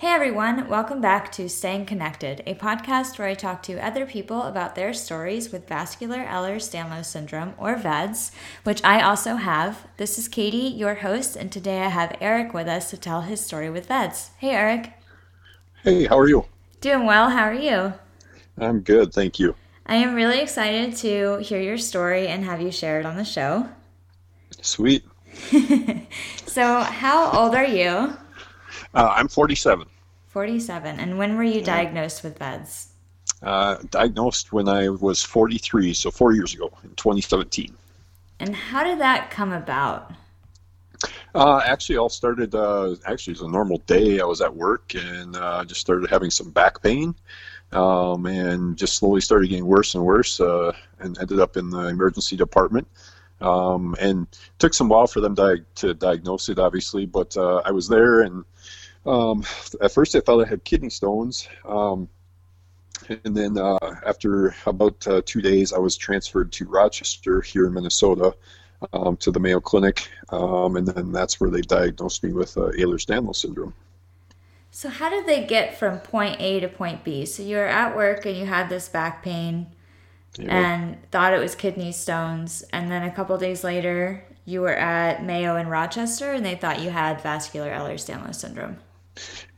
Hey everyone, welcome back to Staying Connected, a podcast where I talk to other people about their stories with vascular Ehlers-Danlos syndrome, or VEDS, which I also have. This is Katie, your host, and today I have Eric with us to tell his story with VEDS. Hey Eric. Hey, how are you? Doing well, how are you? I'm good, thank you. I am really excited to hear your story and have you share it on the show. Sweet. so, how old are you? Uh, I'm 47. 47. And when were you diagnosed with VEDS? Uh, diagnosed when I was 43, so four years ago in 2017. And how did that come about? Uh, actually, all started. Uh, actually, it was a normal day. I was at work and uh, just started having some back pain, um, and just slowly started getting worse and worse, uh, and ended up in the emergency department. Um, and took some while for them to diagnose it, obviously, but uh, I was there and um, at first, I thought I had kidney stones. Um, and then uh, after about uh, two days, I was transferred to Rochester here in Minnesota um, to the Mayo Clinic. Um, and then that's where they diagnosed me with uh, Ehlers-Danlos syndrome. So, how did they get from point A to point B? So, you were at work and you had this back pain and thought it was kidney stones. And then a couple days later, you were at Mayo in Rochester and they thought you had vascular Ehlers-Danlos syndrome.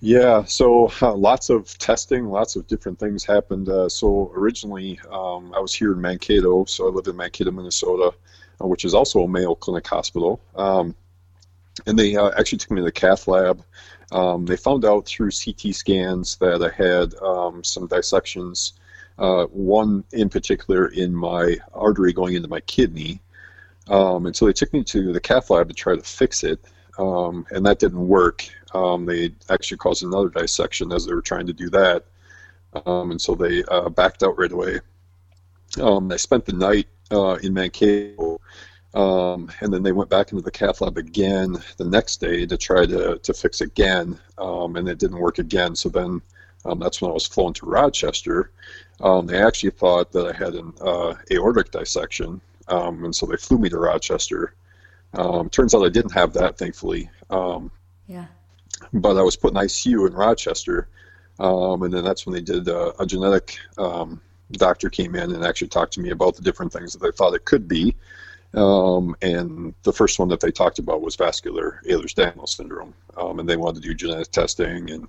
Yeah, so uh, lots of testing, lots of different things happened. Uh, so originally, um, I was here in Mankato, so I live in Mankato, Minnesota, uh, which is also a Mayo Clinic hospital. Um, and they uh, actually took me to the cath lab. Um, they found out through CT scans that I had um, some dissections, uh, one in particular in my artery going into my kidney. Um, and so they took me to the cath lab to try to fix it um, and that didn't work. Um, they actually caused another dissection as they were trying to do that, um, and so they uh, backed out right away. Um, I spent the night uh, in Mankato, um, and then they went back into the cath lab again the next day to try to, to fix again, um, and it didn't work again. So then that's when I was flown to Rochester. they actually thought that I had an uh, aortic dissection, and so they flew me to Rochester. Um, turns out I didn't have that, thankfully. Um, yeah. But I was put in ICU in Rochester, um, and then that's when they did uh, a genetic um, doctor came in and actually talked to me about the different things that they thought it could be. Um, and the first one that they talked about was vascular Ehlers-Danlos syndrome, um, and they wanted to do genetic testing, and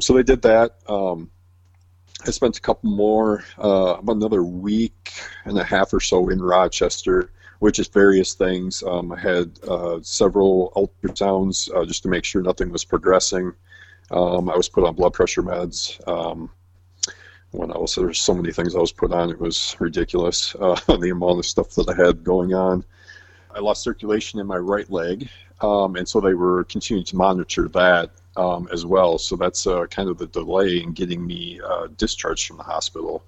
so they did that. I spent a couple more, uh, about another week and a half or so in Rochester which is various things. Um, I had uh, several ultrasounds uh, just to make sure nothing was progressing. Um, I was put on blood pressure meds. Um, when I was there's so many things I was put on, it was ridiculous uh, the amount of stuff that I had going on. I lost circulation in my right leg, um, and so they were continuing to monitor that um, as well. So that's uh, kind of the delay in getting me uh, discharged from the hospital.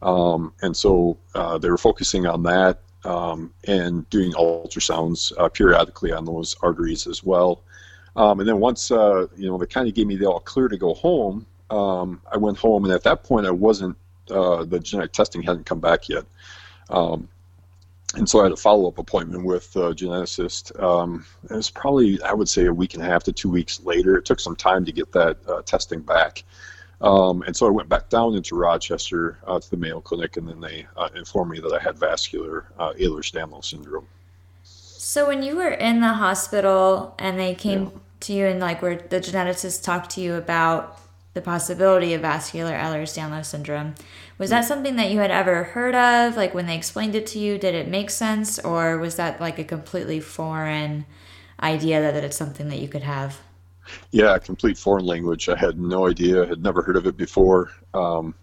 Um, and so uh, they were focusing on that um, and doing ultrasounds uh, periodically on those arteries as well. Um, and then once uh, you know they kind of gave me the all clear to go home, um, I went home, and at that point I wasn't uh, the genetic testing hadn't come back yet, um, and so I had a follow up appointment with a geneticist. Um, it was probably I would say a week and a half to two weeks later. It took some time to get that uh, testing back. Um, and so I went back down into Rochester uh, to the Mayo Clinic, and then they uh, informed me that I had vascular uh, Ehlers-Danlos syndrome. So when you were in the hospital and they came yeah. to you and like where the geneticist talked to you about the possibility of vascular Ehlers-Danlos syndrome, was that something that you had ever heard of? Like when they explained it to you, did it make sense, or was that like a completely foreign idea that, that it's something that you could have? Yeah, complete foreign language. I had no idea. Had never heard of it before. Um,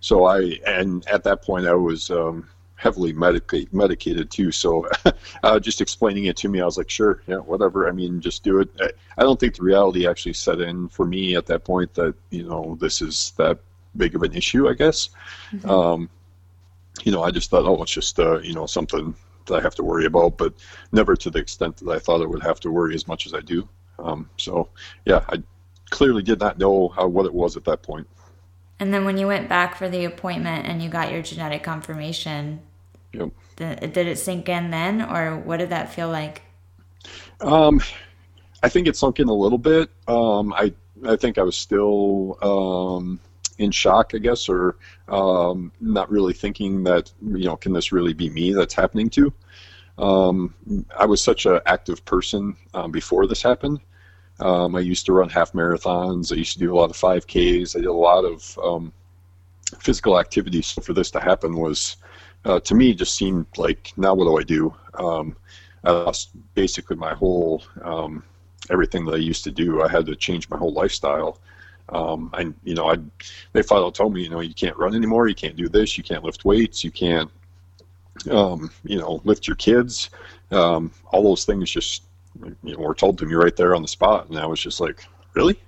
so I and at that point I was um, heavily medica- medicated too. So uh, just explaining it to me, I was like, sure, yeah, whatever. I mean, just do it. I, I don't think the reality actually set in for me at that point that you know this is that big of an issue. I guess. Mm-hmm. Um, you know, I just thought, oh, it's just uh, you know something that I have to worry about, but never to the extent that I thought I would have to worry as much as I do. Um, so yeah, I clearly did not know how what it was at that point. And then when you went back for the appointment and you got your genetic confirmation, yep. did it sink in then, or what did that feel like? Um, I think it sunk in a little bit. Um, I I think I was still um, in shock, I guess, or um, not really thinking that you know, can this really be me that's happening to? Um, I was such an active person um, before this happened. Um, I used to run half marathons. I used to do a lot of 5Ks. I did a lot of um, physical activity. So for this to happen was, uh, to me, just seemed like now what do I do? Um, I lost basically my whole um, everything that I used to do. I had to change my whole lifestyle. Um, I, you know, I, they finally told me, you know, you can't run anymore. You can't do this. You can't lift weights. You can't, um, you know, lift your kids. Um, all those things just, you know, were told to me right there on the spot, and I was just like, really?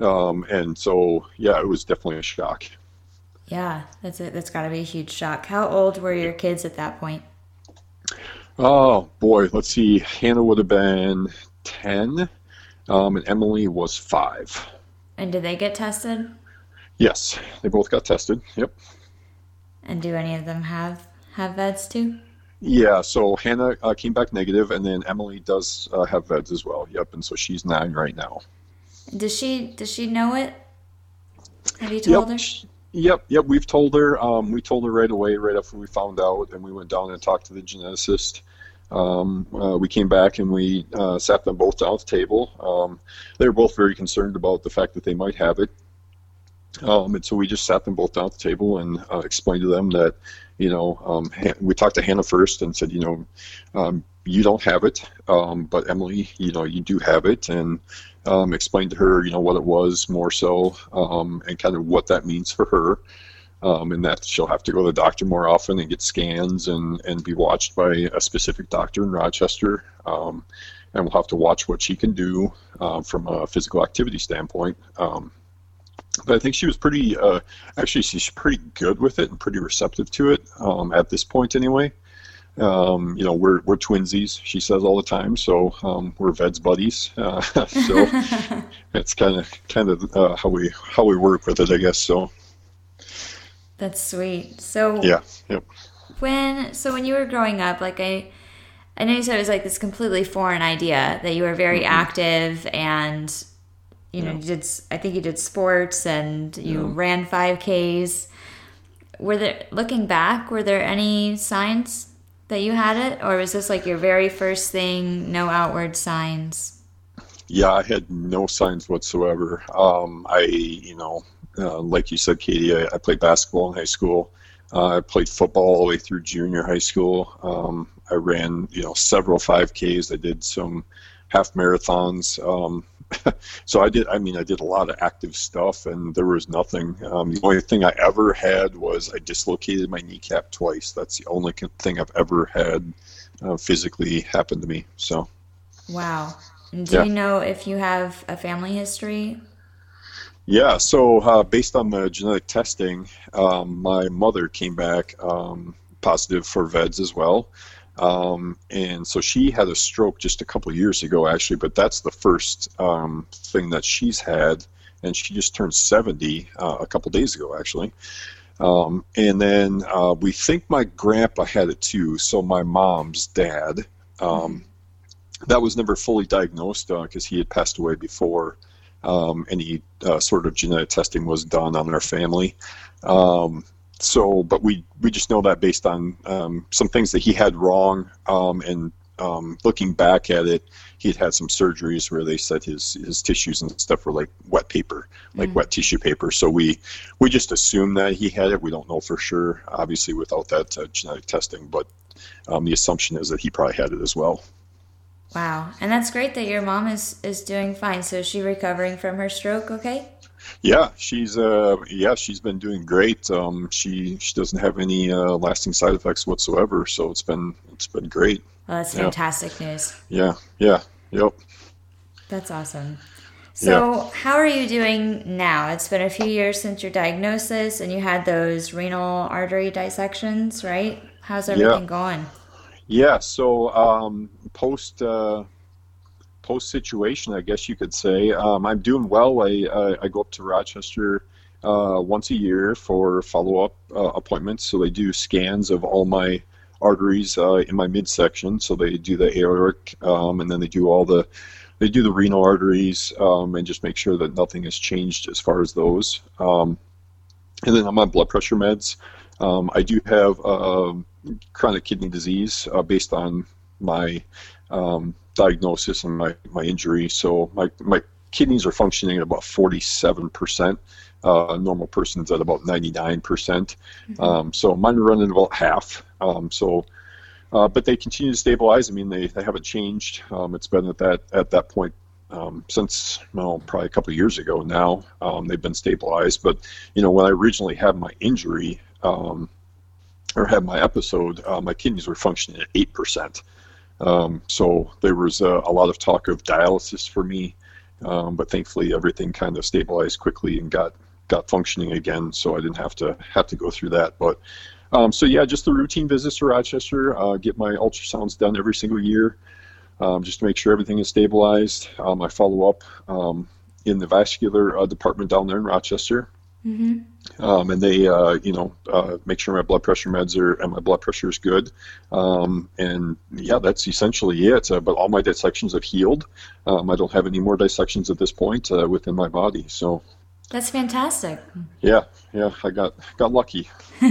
Um, and so, yeah, it was definitely a shock. Yeah, that's it. That's got to be a huge shock. How old were your kids at that point? Oh boy, let's see. Hannah would have been ten, um, and Emily was five. And did they get tested? Yes, they both got tested. Yep. And do any of them have have VEDS too? Yeah, so Hannah uh, came back negative, and then Emily does uh, have VEDS as well. Yep, and so she's nine right now. Does she does she know it? Have you told yep. her? Yep, yep. We've told her. Um, we told her right away, right after we found out, and we went down and talked to the geneticist. Um, uh, we came back and we uh, sat them both down at the table. Um, they were both very concerned about the fact that they might have it. Um, and so we just sat them both down at the table and uh, explained to them that, you know, um, we talked to Hannah first and said, you know, um, you don't have it, um, but Emily, you know, you do have it, and explained to her, you know, what it was more so, and kind of what that means for her um, and that she'll have to go to the doctor more often and get scans and, and be watched by a specific doctor in Rochester. Um, and we'll have to watch what she can do uh, from a physical activity standpoint. Um, but I think she was pretty, uh, actually, she's pretty good with it and pretty receptive to it um, at this point, anyway. Um, you know, we're we're twinsies. She says all the time, so um, we're VEDS buddies. Uh, so it's kind of kind of uh, how we how we work with it, I guess. So that's sweet. So yeah, yep. When so when you were growing up, like I, I know you said it was like this completely foreign idea that you were very mm-hmm. active and you know yeah. you did. I think you did sports and you yeah. ran five Ks. Were there looking back? Were there any signs that you had it, or was this like your very first thing? No outward signs. Yeah, I had no signs whatsoever. Um, I, you know, uh, like you said, Katie, I, I, played basketball in high school. Uh, I played football all the way through junior high school. Um, I ran, you know, several 5Ks. I did some half marathons. Um, so I did. I mean, I did a lot of active stuff, and there was nothing. Um, the only thing I ever had was I dislocated my kneecap twice. That's the only thing I've ever had uh, physically happen to me. So. Wow. Do yeah. you know if you have a family history yeah, so uh, based on the genetic testing, um, my mother came back um, positive for VEDS as well. Um, and so she had a stroke just a couple years ago, actually, but that's the first um, thing that she's had. And she just turned 70 uh, a couple days ago, actually. Um, and then uh, we think my grandpa had it too. So my mom's dad, um, that was never fully diagnosed because uh, he had passed away before um, any uh, sort of genetic testing was done on our family. Um, so, but we we just know that based on um, some things that he had wrong, um, and um, looking back at it, he had had some surgeries where they said his his tissues and stuff were like wet paper, like mm wet tissue paper. So we we just assume that he had it. We don't know for sure, obviously, without that uh, genetic testing. But um, the assumption is that he probably had it as well. Wow. And that's great that your mom is is doing fine. So is she recovering from her stroke okay? Yeah, she's uh yeah, she's been doing great. Um she she doesn't have any uh, lasting side effects whatsoever, so it's been it's been great. Well, that's fantastic yeah. news. Yeah. Yeah. Yep. That's awesome. So, yeah. how are you doing now? It's been a few years since your diagnosis and you had those renal artery dissections, right? How's everything yeah. going? Yeah, so um, post uh, post situation, I guess you could say. Um, I'm doing well. I uh, I go up to Rochester uh, once a year for follow up uh, appointments. So they do scans of all my arteries uh, in my midsection. So they do the aortic, um, and then they do all the they do the renal arteries um, and just make sure that nothing has changed as far as those. Um, and then I'm on blood pressure meds. Um, I do have uh, chronic kidney disease uh, based on my um, diagnosis and my, my injury. So my, my kidneys are functioning at about 47%. Uh, a normal person's at about 99%. Mm-hmm. Um, so mine are running about half. Um, so, uh, but they continue to stabilize. I mean, they, they haven't changed. Um, it's been at that at that point um, since well, probably a couple of years ago now. Um, they've been stabilized. But you know, when I originally had my injury um, or had my episode, uh, my kidneys were functioning at eight percent. Um, so there was a, a, lot of talk of dialysis for me, um, but thankfully everything kind of stabilized quickly and got got functioning again. So I didn't have to have to go through that. But um, so yeah, just the routine visits to Rochester. Uh, get my ultrasounds done every single year, um, just to make sure everything is stabilized. Um, I follow up um, in the vascular uh, department down there in Rochester. Mm-hmm. Um, and they, uh, you know, uh, make sure my blood pressure meds are and my blood pressure is good. Um, and yeah, that's essentially it. Uh, but all my dissections have healed. Um, I don't have any more dissections at this point uh, within my body. So that's fantastic. Yeah, yeah, I got got lucky. no,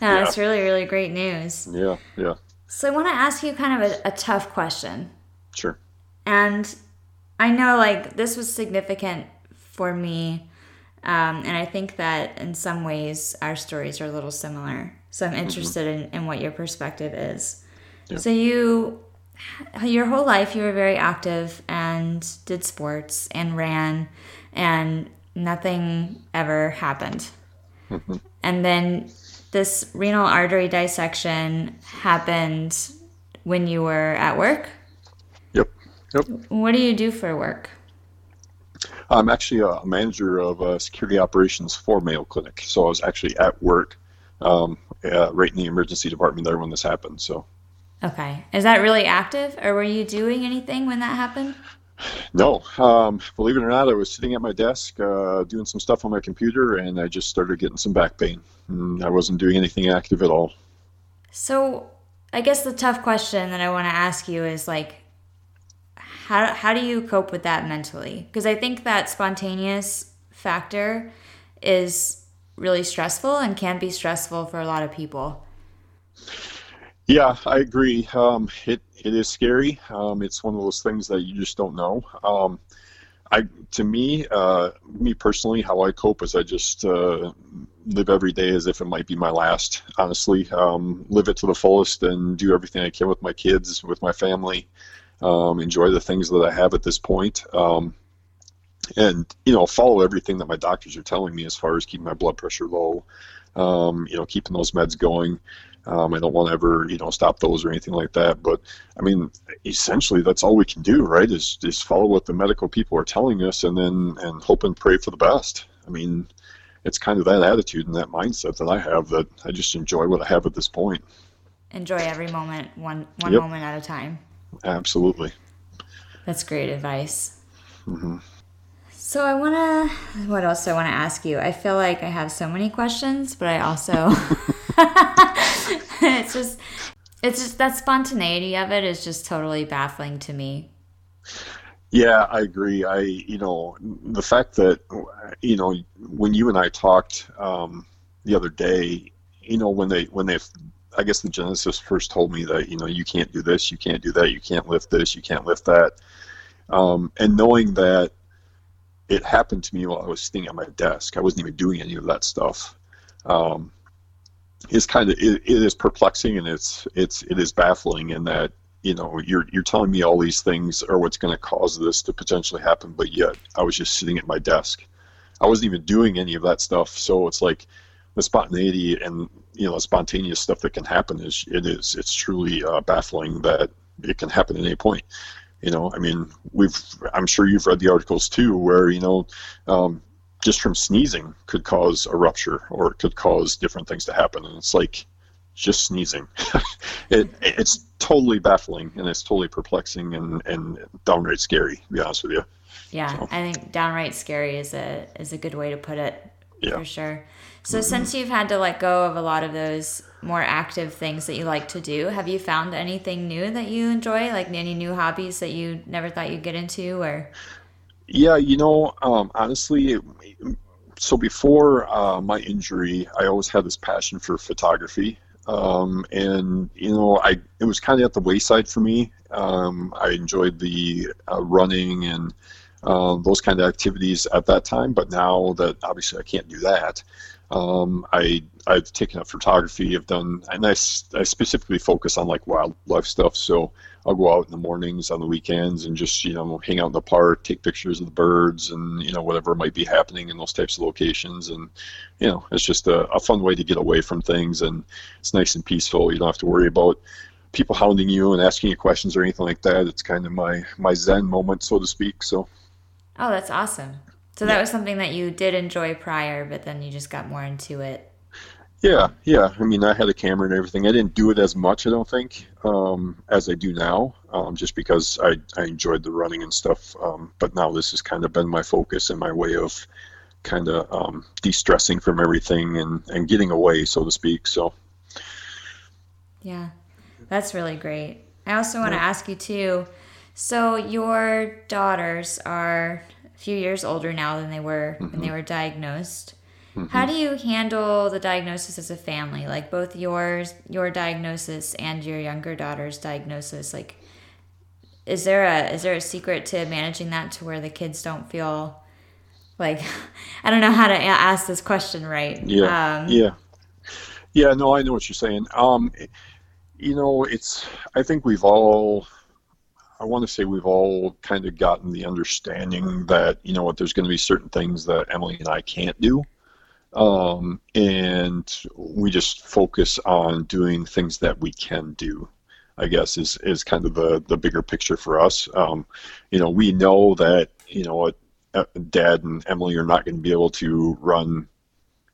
yeah. it's really really great news. Yeah, yeah. So I want to ask you kind of a, a tough question. Sure. And I know like this was significant for me um, and I think that in some ways our stories are a little similar. So I'm mm-hmm. interested mm-hmm. in, in what your perspective is. Yeah. So you, your whole life, you were very active and did sports and ran, and nothing ever happened. Mm-hmm. And then this renal artery dissection happened when you were at work. Yep. Yep. What do you do for work? I'm actually a manager of uh, security operations for Mayo Clinic, so I was actually at work um, uh, right in the emergency department there when this happened. So. Okay, is that really active, or were you doing anything when that happened? No, um, believe it or not, I was sitting at my desk uh, doing some stuff on my computer, and I just started getting some back pain. And I wasn't doing anything active at all. So, I guess the tough question that I want to ask you is like, how, how do you cope with that mentally? Because I think that spontaneous factor is really stressful and can be stressful for a lot of people. Yeah, I agree. Um, it it is scary. Um, it's one of those things that you just don't know. Um, I to me, uh, me personally, how I cope is I just uh, live every day as if it might be my last. Honestly, um, live it to the fullest and do everything I can with my kids, with my family um, enjoy the things that I have at this point, um, and you know follow everything that my doctors are telling me as far as keeping my blood pressure low, um, you know keeping those meds going. Um, I don't want to ever you know stop those or anything like that. But I mean, essentially that's all we can do, right? Is just follow what the medical people are telling us, and then and hope and pray for the best. I mean, it's kind of that attitude and that mindset that I have that I just enjoy what I have at this point. Enjoy every moment, one one yep. moment at a time. Absolutely. That's great advice. Mm-hmm. So I want to. What else do I want to ask you? I feel like I have so many questions, but I also. it's just, it's just that spontaneity of it is just totally baffling to me. Yeah, I agree. I, you know, the fact that, you know, when you and I talked um, the other day, you know, when they when they I guess the geneticist first told me that you know you can't do this, you can't do that, you can't lift this, you can't lift that, um, and knowing that it happened to me while I was sitting at my desk, I wasn't even doing any of that stuff. Um, is kind of it, it is perplexing and it's it's it is baffling in that you know you're you're telling me all these things are what's going to cause this to potentially happen, but yet I was just sitting at my desk. I wasn't even doing any of that stuff, so it's like the spontaneity and you know spontaneous stuff that can happen is it is it's truly uh, baffling that it can happen at any point you know i mean we've i'm sure you've read the articles too where you know um, just from sneezing could cause a rupture or it could cause different things to happen and it's like just sneezing it, it's totally baffling and it's totally perplexing and, and downright scary to be honest with you yeah so. i think downright scary is a is a good way to put it Yeah. for sure. So since you've had to let go of a lot of those more active things that you like to do, have you found anything new that you enjoy? Like any new hobbies that you never thought you'd get into or Yeah, you know, um, honestly, it, so before uh, my injury, I always had this passion for photography. Um, and you know, I it was kind of at the wayside for me. Um, I enjoyed the uh, running and uh, those kind of activities at that time, but now that obviously I can't do that, um, I I've taken up photography. I've done, and I, I specifically focus on like wildlife stuff. So I'll go out in the mornings on the weekends and just you know hang out in the park, take pictures of the birds and you know whatever might be happening in those types of locations. And you know it's just a, a fun way to get away from things, and it's nice and peaceful. You don't have to worry about people hounding you and asking you questions or anything like that. It's kind of my my zen moment, so to speak. So Oh, that's awesome. So that was something that you did enjoy prior, but then you just got more into it. Yeah, yeah. I mean, I had a camera and everything. I didn't do it as much, I don't think, um, as I do now, um, just because I, I enjoyed the running and stuff. Um, but now this has kind of been my focus and my way of kind of um, de-stressing from everything and, and getting away, so to speak. So, Yeah, that's really great. I also want to ask you too. So your daughters are few years older now than they were when they were diagnosed. How do you handle the diagnosis as a family? Like both yours, your diagnosis, and your younger daughter's diagnosis. Like, is there a is there a secret to managing that to where the kids don't feel like I don't know how to ask this question right. yeah, Um, yeah. Yeah, no, I know what you're saying. Um, you know, it's, I think we've all, I want to say we've all kind of gotten the understanding that, you know what, there's going to be certain things that Emily and I can't do. Um, and we just focus on doing things that we can do. I guess is is kind of the the bigger picture for us. Um, you know, we know that you know what, uh, Dad and Emily are not going to be able to run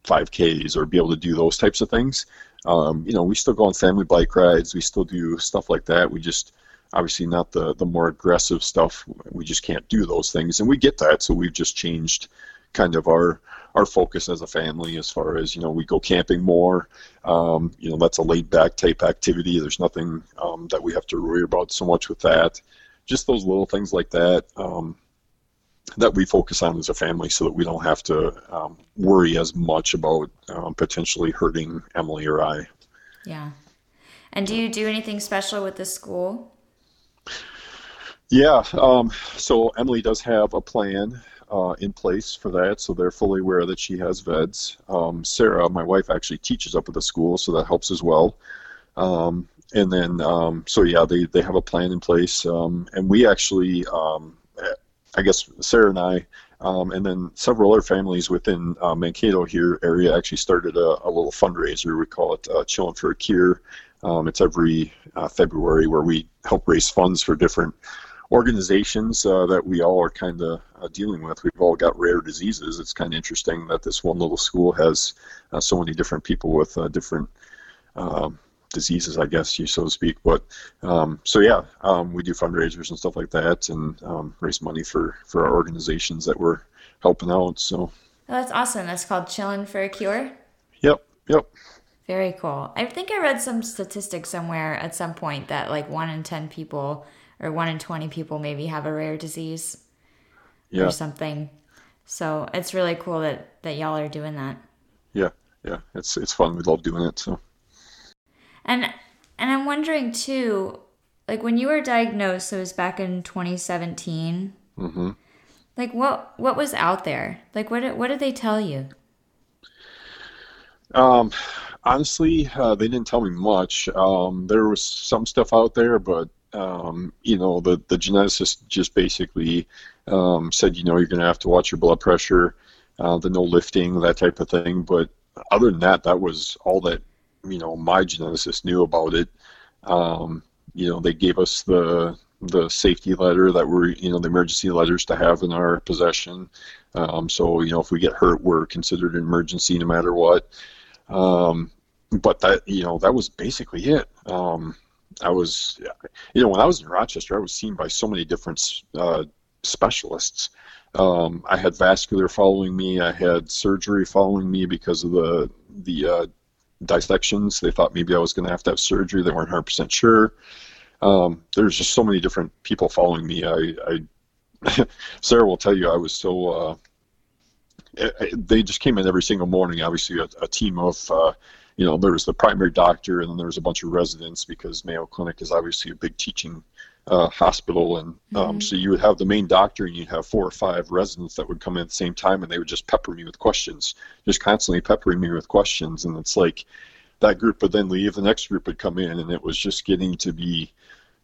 5Ks or be able to do those types of things. Um, you know, we still go on family bike rides. We still do stuff like that. We just obviously not the the more aggressive stuff. We just can't do those things, and we get that. So we've just changed kind of our our focus as a family as far as you know we go camping more um, you know that's a laid back type activity there's nothing um, that we have to worry about so much with that just those little things like that um, that we focus on as a family so that we don't have to um, worry as much about um, potentially hurting Emily or I. Yeah. And do you do anything special with the school? Yeah, um, so Emily does have a plan uh, in place for that, so they're fully aware that she has VEDS. Um, Sarah, my wife, actually teaches up at the school, so that helps as well. Um, and then, um, so yeah, they, they have a plan in place, um, and we actually, um, I guess Sarah and I, and then several other families within uh, Mankato here area actually started a, a little fundraiser. We call it uh, Chilling for a Cure. Um, it's every uh, February where we help raise funds for different organizations uh, that we all are kind of uh, dealing with. We've all got rare diseases. It's kind of interesting that this one little school has uh, so many different people with uh, different um, diseases, I guess you so to speak. But um, so yeah, um, we do fundraisers and stuff like that, and um, raise money for for our organizations that we're helping out. So Oh, that's awesome. That's called Chillin' for a Cure. yep, yep. Very cool. I think I read some statistics somewhere at some point that like one in 10 people or one in 20 people maybe have a rare disease Yeah, or something. So it's really cool that, that y'all are doing that. yeah, yeah. It's it's fun. We love doing it. So And and I'm wondering too, like when you were diagnosed, so it was back in 2017. hmm Like what what was out there? Like what what did they tell you? um, honestly, uh, they didn't tell me much. Um, there was some stuff out there, but um, you know, the the geneticist just basically um, said, you know, you're going to have to watch your blood pressure, uh, the no lifting, that type of thing. But other than that, that was all that you know my geneticist knew about it. Um, you know, they gave us the the safety letter that were you know the emergency letters to have in our possession. Um, so you know, if we get hurt, we're considered an emergency no matter what. Um, but that you know that was basically it. Um, I was, you know, when I was in Rochester, I was seen by so many different uh, specialists. Um, I had vascular following me. I had surgery following me because of the the uh, dissections. They thought maybe I was going to have to have surgery. They weren't 100% sure. Um, there's just so many different people following me. I, I Sarah will tell you I was so. Uh, they just came in every single morning. Obviously, a, a team of, uh, you know, there was the primary doctor, and then there was a bunch of residents because Mayo Clinic is obviously a big teaching uh, hospital, and um, mm-hmm. so you would have the main doctor, and you'd have four or five residents that would come in at the same time, and they would just pepper me with questions, just constantly peppering me with questions, and it's like that group would then leave, the next group would come in, and it was just getting to be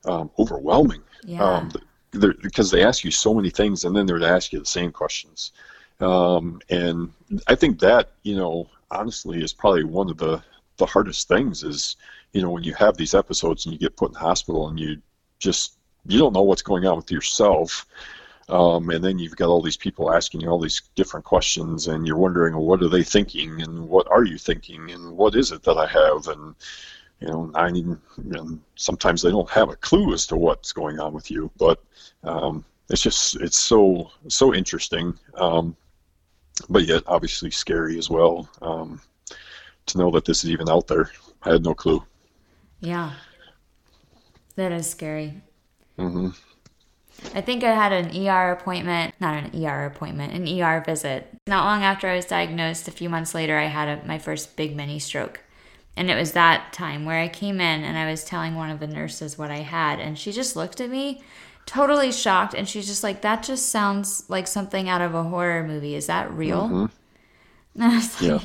um, overwhelming. Yeah. Um, because they ask you so many things, and then they would ask you the same questions. Um, and I think that you know honestly is probably one of the the hardest things is you know when you have these episodes and you get put in hospital and you just you don't know what's going on with yourself. Um, and then you've got all these people asking you all these different questions, and you're wondering, well, what are they thinking, and what are you thinking, and what is it that I have, and you know, I know, sometimes they don't have a clue as to what's going on with you, but um, it's just it's so so interesting, um, but yet obviously scary as well um, to know that this is even out there. I had no clue. Yeah. That is scary. Mm-hmm. I think I had an ER appointment, not an ER appointment, an ER visit. Not long after I was diagnosed, a few months later, I had a, my first big mini stroke. And it was that time where I came in and I was telling one of the nurses what I had, and she just looked at me totally shocked and she's just like, That just sounds like something out of a horror movie. Is that real? Mm-hmm. And I was like, yeah.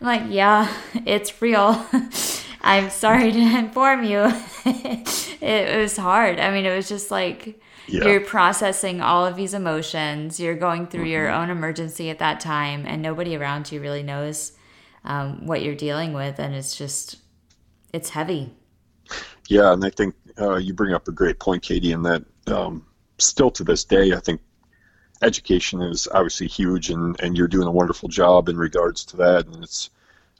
I'm like, Yeah, it's real. I'm sorry to inform you. it was hard. I mean, it was just like yeah. you're processing all of these emotions. You're going through mm-hmm. your own emergency at that time, and nobody around you really knows um, what you're dealing with, and it's just it's heavy. Yeah, and I think uh, you bring up a great point, Katie, in that um, still to this day, I think education is obviously huge, and and you're doing a wonderful job in regards to that, and it's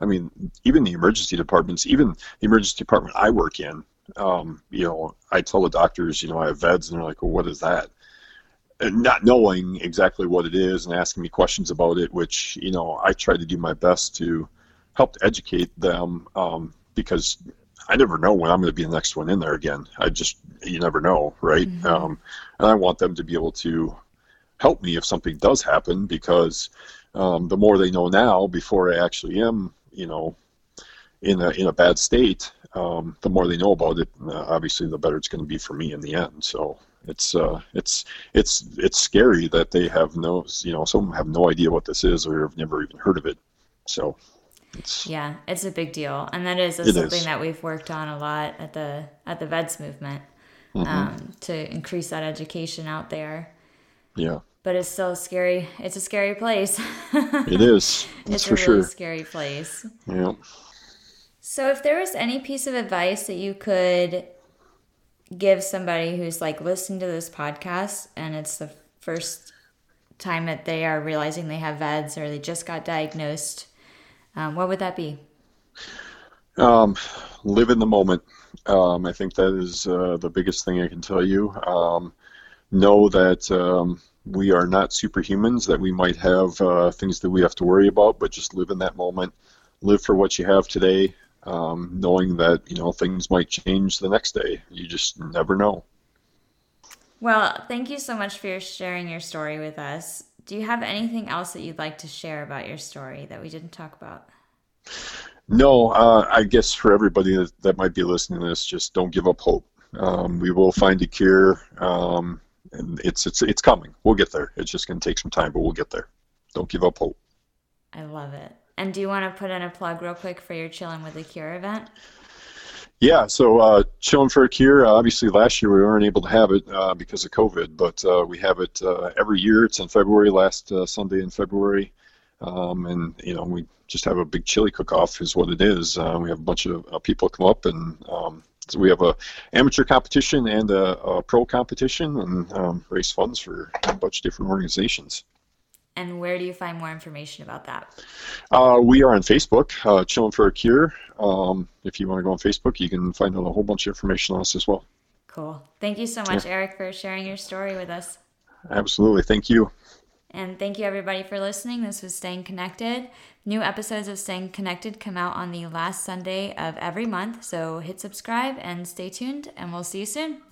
I mean, even the emergency departments, even the emergency department I work in, um, you know, I tell the doctors, you know, I have VEDS, and they're like, well, what is that? And not knowing exactly what it is and asking me questions about it, which, you know, I try to do my best to help educate them um, because I never know when I'm going to be the next one in there again. I just, you never know, right? Mm-hmm. Um, and I want them to be able to help me if something does happen because um, the more they know now before I actually am you know, in a in a bad state, um, the more they know about it, uh, obviously, the better it's going to be for me in the end. So it's uh, it's it's it's scary that they have no, you know, some have no idea what this is or have never even heard of it. So. It's, yeah, it's a big deal, and that is something is. that we've worked on a lot at the at the VEDS movement mm-hmm. um, to increase that education out there. Yeah but it's still scary. It's a scary place. it is. That's it's for a really sure. scary place. Yeah. So, if there was any piece of advice that you could give somebody who's like listening to this podcast and it's the first time that they are realizing they have VEDS or they just got diagnosed, um, what would that be? Um, live in the moment. Um, I think that is uh, the biggest thing I can tell you. Um, know that um, we are not superhumans, that we might have uh, things that we have to worry about, but just live in that moment, live for what you have today, um, knowing that you know things might change the next day. You just never know. Well, thank you so much for sharing your story with us. Do you have anything else that you'd like to share about your story that we didn't talk about? No, uh, I guess for everybody that, that, might be listening to this, just don't give up hope. Um, we will find a cure. Um, and it's it's it's coming. We'll get there. It's just going to take some time, but we'll get there. Don't give up hope. I love it. And do you want to put in a plug real quick for your Chilling with a Cure event? Yeah, so uh, Chillin' Cure. Uh, obviously, last year we weren't able to have it uh, because of COVID, but uh, we have it uh, every year. It's in February, last uh, Sunday in February, um, and you know we just have a big chili cook-off, is what it is. we have a bunch of people come up and um, so we have a amateur competition and a, a pro competition, and um, raise funds for a bunch of different organizations. And where do you find more information about that? Uh, we are on Facebook, uh, Chillin' for a Cure. Um, if you want to go on Facebook, you can find out a whole bunch of information on us as well. Cool. Thank you so much, yeah. Eric, for sharing your story with us. Absolutely. Thank you. And thank you everybody for listening. This was Staying Connected. New episodes of Staying Connected come out on the last Sunday of every month. So hit subscribe and stay tuned, and we'll see you soon.